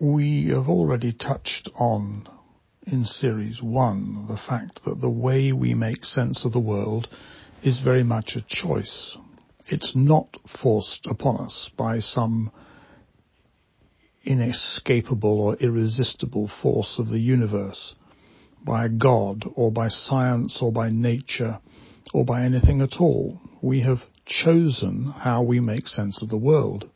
We have already touched on in series one the fact that the way we make sense of the world is very much a choice. It's not forced upon us by some inescapable or irresistible force of the universe, by God or by science or by nature or by anything at all. We have chosen how we make sense of the world.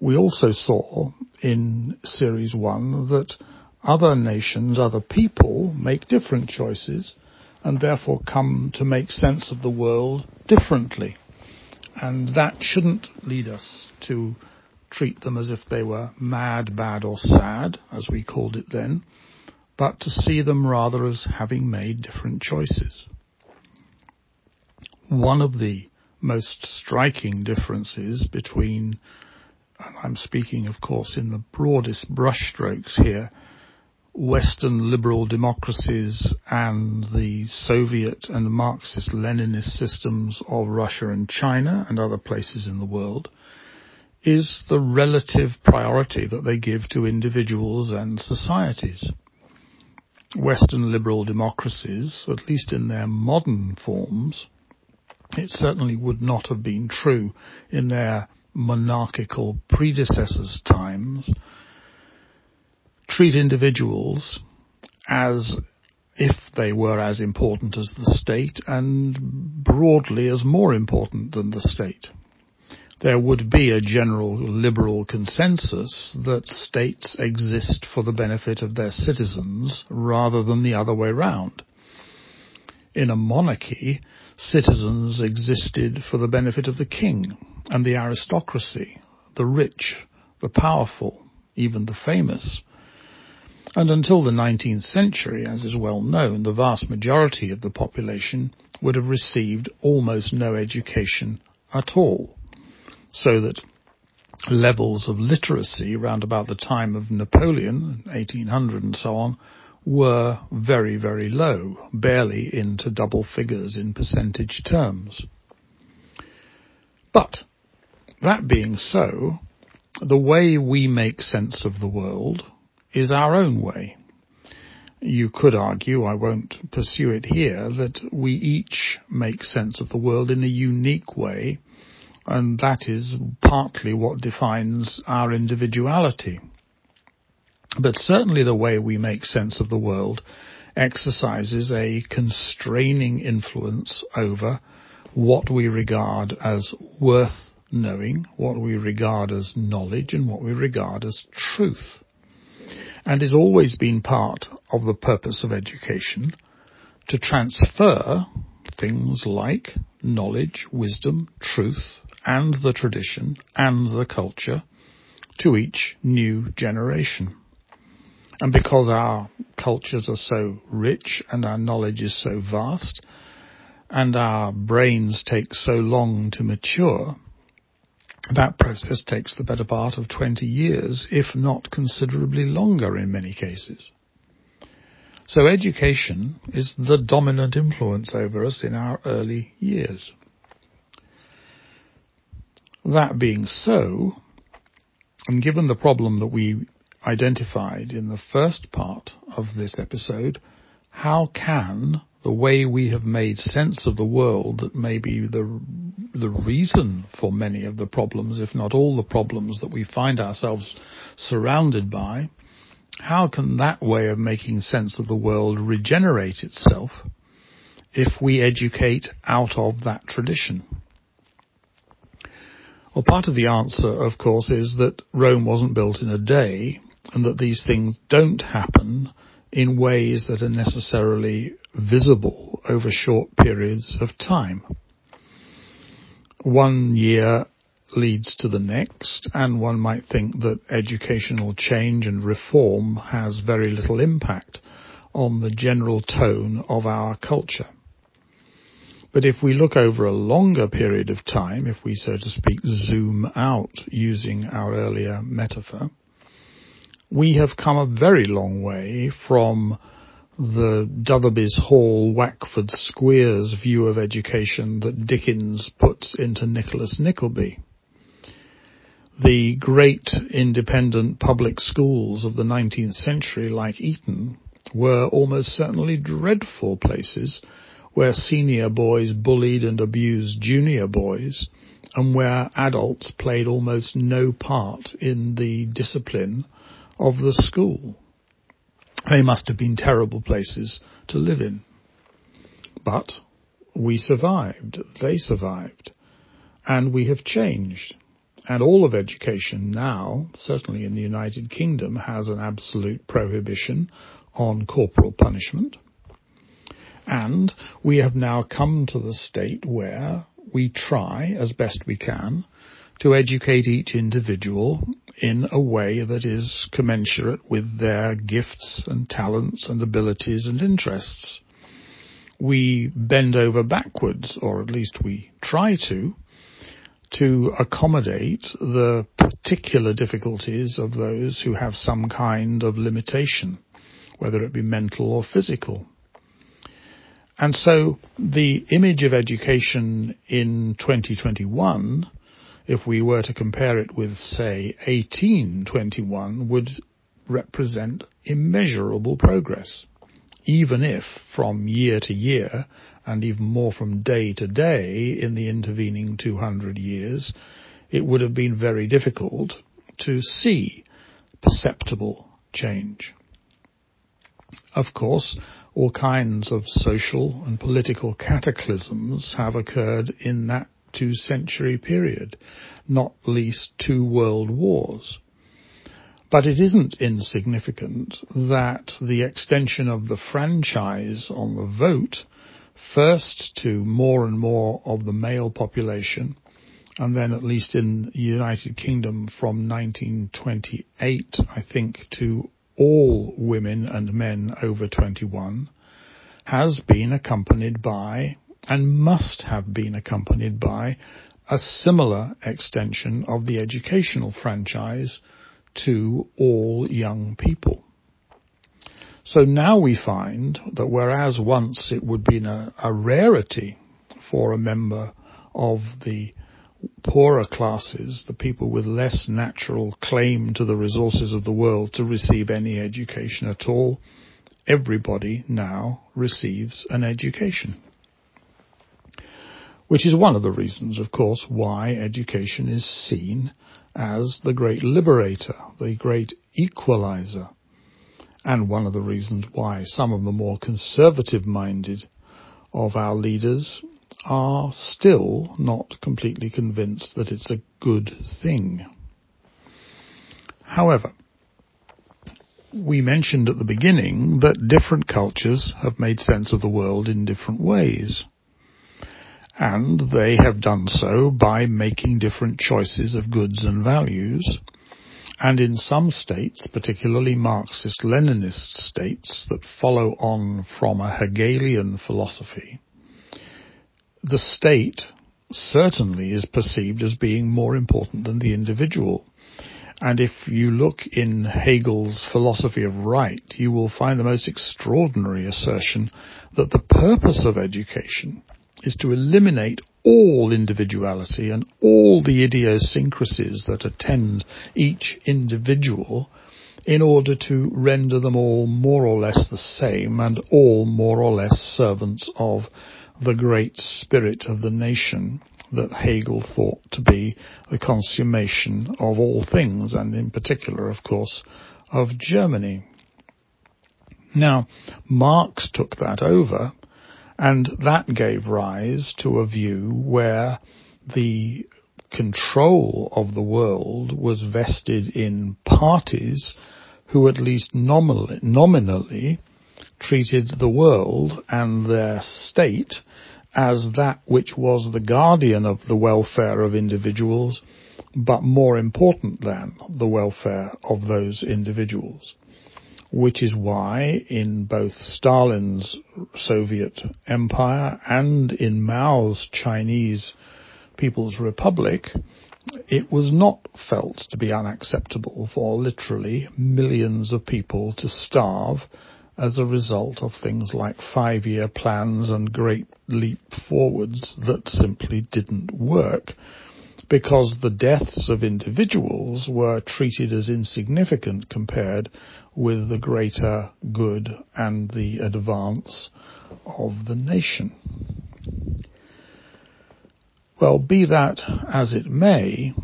We also saw in series one that other nations, other people make different choices and therefore come to make sense of the world differently. And that shouldn't lead us to treat them as if they were mad, bad or sad, as we called it then, but to see them rather as having made different choices. One of the most striking differences between, and I'm speaking of course in the broadest brushstrokes here, Western liberal democracies and the Soviet and Marxist-Leninist systems of Russia and China and other places in the world is the relative priority that they give to individuals and societies. Western liberal democracies, at least in their modern forms, it certainly would not have been true in their monarchical predecessors' times, treat individuals as if they were as important as the state and broadly as more important than the state. There would be a general liberal consensus that states exist for the benefit of their citizens rather than the other way round. In a monarchy, citizens existed for the benefit of the king and the aristocracy, the rich, the powerful, even the famous. And until the 19th century, as is well known, the vast majority of the population would have received almost no education at all. So that levels of literacy around about the time of Napoleon, 1800 and so on, were very, very low, barely into double figures in percentage terms. But that being so, the way we make sense of the world is our own way. You could argue, I won't pursue it here, that we each make sense of the world in a unique way, and that is partly what defines our individuality. But certainly the way we make sense of the world exercises a constraining influence over what we regard as worth knowing, what we regard as knowledge, and what we regard as truth and has always been part of the purpose of education to transfer things like knowledge, wisdom, truth, and the tradition and the culture to each new generation. And because our cultures are so rich and our knowledge is so vast and our brains take so long to mature, that process takes the better part of 20 years, if not considerably longer in many cases. So education is the dominant influence over us in our early years. That being so, and given the problem that we identified in the first part of this episode, how can the way we have made sense of the world that may be the, the reason for many of the problems, if not all the problems that we find ourselves surrounded by, how can that way of making sense of the world regenerate itself if we educate out of that tradition? Well, part of the answer, of course, is that Rome wasn't built in a day and that these things don't happen in ways that are necessarily visible over short periods of time. One year leads to the next, and one might think that educational change and reform has very little impact on the general tone of our culture. But if we look over a longer period of time, if we so to speak zoom out using our earlier metaphor, we have come a very long way from the Dotheboys Hall, Wackford Squeers view of education that Dickens puts into Nicholas Nickleby. The great independent public schools of the 19th century, like Eton, were almost certainly dreadful places where senior boys bullied and abused junior boys and where adults played almost no part in the discipline of the school. They must have been terrible places to live in. But we survived. They survived. And we have changed. And all of education now, certainly in the United Kingdom, has an absolute prohibition on corporal punishment. And we have now come to the state where we try, as best we can, to educate each individual in a way that is commensurate with their gifts and talents and abilities and interests. We bend over backwards, or at least we try to, to accommodate the particular difficulties of those who have some kind of limitation, whether it be mental or physical. And so the image of education in 2021, if we were to compare it with, say, 1821, would represent immeasurable progress. Even if from year to year, and even more from day to day in the intervening 200 years, it would have been very difficult to see perceptible change. Of course, all kinds of social and political cataclysms have occurred in that two century period, not least two world wars. But it isn't insignificant that the extension of the franchise on the vote, first to more and more of the male population, and then at least in the United Kingdom from 1928, I think, to all women and men over 21 has been accompanied by and must have been accompanied by a similar extension of the educational franchise to all young people. So now we find that whereas once it would be a, a rarity for a member of the poorer classes, the people with less natural claim to the resources of the world to receive any education at all, everybody now receives an education. Which is one of the reasons, of course, why education is seen as the great liberator, the great equalizer, and one of the reasons why some of the more conservative minded of our leaders are still not completely convinced that it's a good thing. However, we mentioned at the beginning that different cultures have made sense of the world in different ways. And they have done so by making different choices of goods and values. And in some states, particularly Marxist-Leninist states that follow on from a Hegelian philosophy, the state certainly is perceived as being more important than the individual. And if you look in Hegel's philosophy of right, you will find the most extraordinary assertion that the purpose of education is to eliminate all individuality and all the idiosyncrasies that attend each individual in order to render them all more or less the same and all more or less servants of the great spirit of the nation that Hegel thought to be the consummation of all things, and in particular, of course, of Germany. Now, Marx took that over, and that gave rise to a view where the control of the world was vested in parties who at least nominally, nominally treated the world and their state as that which was the guardian of the welfare of individuals, but more important than the welfare of those individuals. Which is why in both Stalin's Soviet Empire and in Mao's Chinese People's Republic, it was not felt to be unacceptable for literally millions of people to starve as a result of things like five-year plans and great leap forwards that simply didn't work. Because the deaths of individuals were treated as insignificant compared with the greater good and the advance of the nation. Well, be that as it may,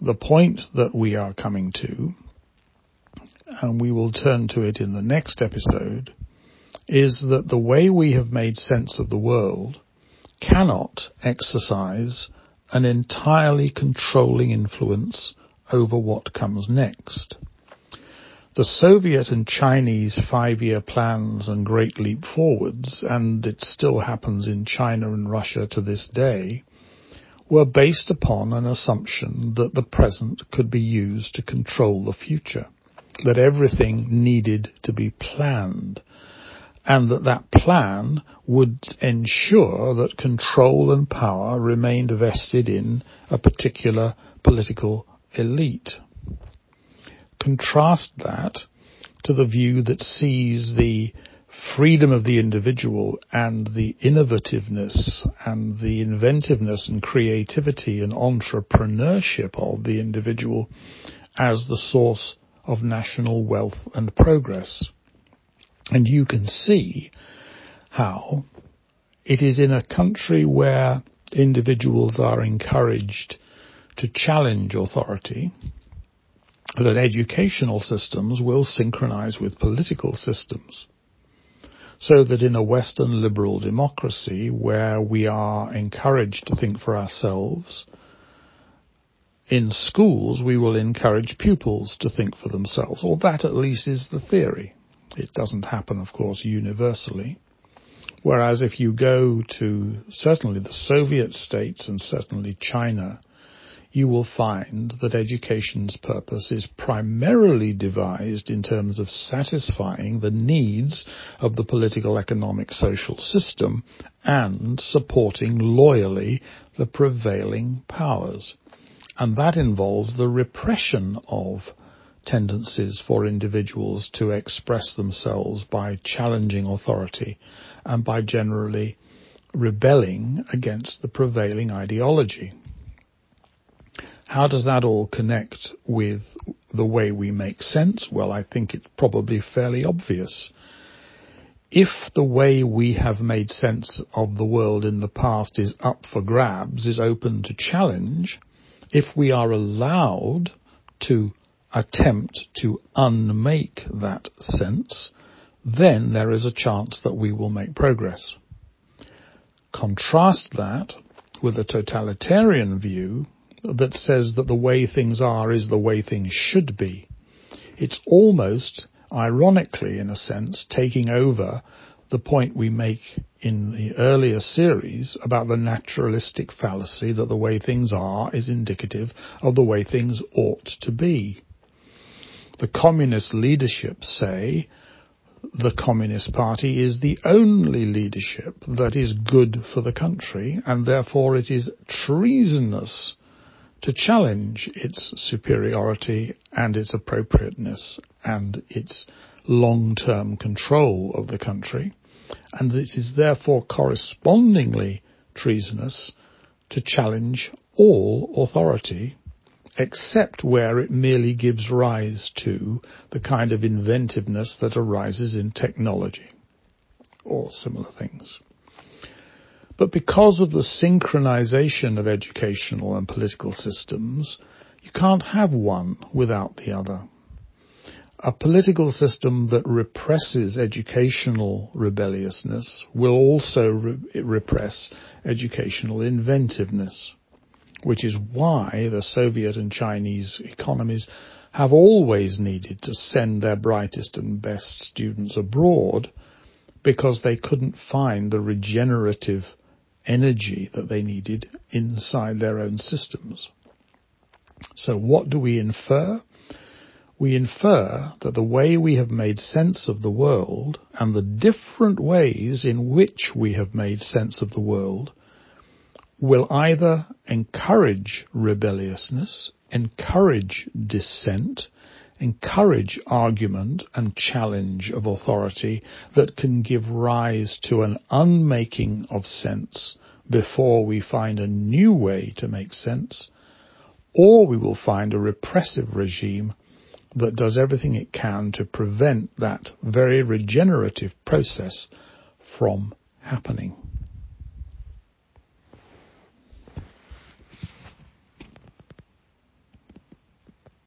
the point that we are coming to, and we will turn to it in the next episode, is that the way we have made sense of the world cannot exercise an entirely controlling influence over what comes next. The Soviet and Chinese five-year plans and great leap forwards, and it still happens in China and Russia to this day, were based upon an assumption that the present could be used to control the future, that everything needed to be planned, and that that plan would ensure that control and power remained vested in a particular political elite. Contrast that to the view that sees the freedom of the individual and the innovativeness and the inventiveness and creativity and entrepreneurship of the individual as the source of national wealth and progress. And you can see how it is in a country where individuals are encouraged to challenge authority that educational systems will synchronize with political systems. So that in a Western liberal democracy where we are encouraged to think for ourselves, in schools we will encourage pupils to think for themselves, or that at least is the theory. It doesn't happen, of course, universally. Whereas if you go to certainly the Soviet states and certainly China, you will find that education's purpose is primarily devised in terms of satisfying the needs of the political, economic, social system and supporting loyally the prevailing powers. And that involves the repression of tendencies for individuals to express themselves by challenging authority and by generally rebelling against the prevailing ideology. How does that all connect with the way we make sense? Well, I think it's probably fairly obvious. If the way we have made sense of the world in the past is up for grabs, is open to challenge, if we are allowed to attempt to unmake that sense, then there is a chance that we will make progress. Contrast that with a totalitarian view that says that the way things are is the way things should be. It's almost, ironically in a sense, taking over the point we make in the earlier series about the naturalistic fallacy that the way things are is indicative of the way things ought to be the communist leadership say the Communist Party is the only leadership that is good for the country and therefore it is treasonous to challenge its superiority and its appropriateness and its long-term control of the country. And it is therefore correspondingly treasonous to challenge all authority except where it merely gives rise to the kind of inventiveness that arises in technology or similar things. But because of the synchronization of educational and political systems, you can't have one without the other. A political system that represses educational rebelliousness will also re- repress educational inventiveness which is why the Soviet and Chinese economies have always needed to send their brightest and best students abroad because they couldn't find the regenerative energy that they needed inside their own systems. So what do we infer? We infer that the way we have made sense of the world and the different ways in which we have made sense of the world will either encourage rebelliousness, encourage dissent, encourage argument and challenge of authority that can give rise to an unmaking of sense before we find a new way to make sense, or we will find a repressive regime that does everything it can to prevent that very regenerative process from happening.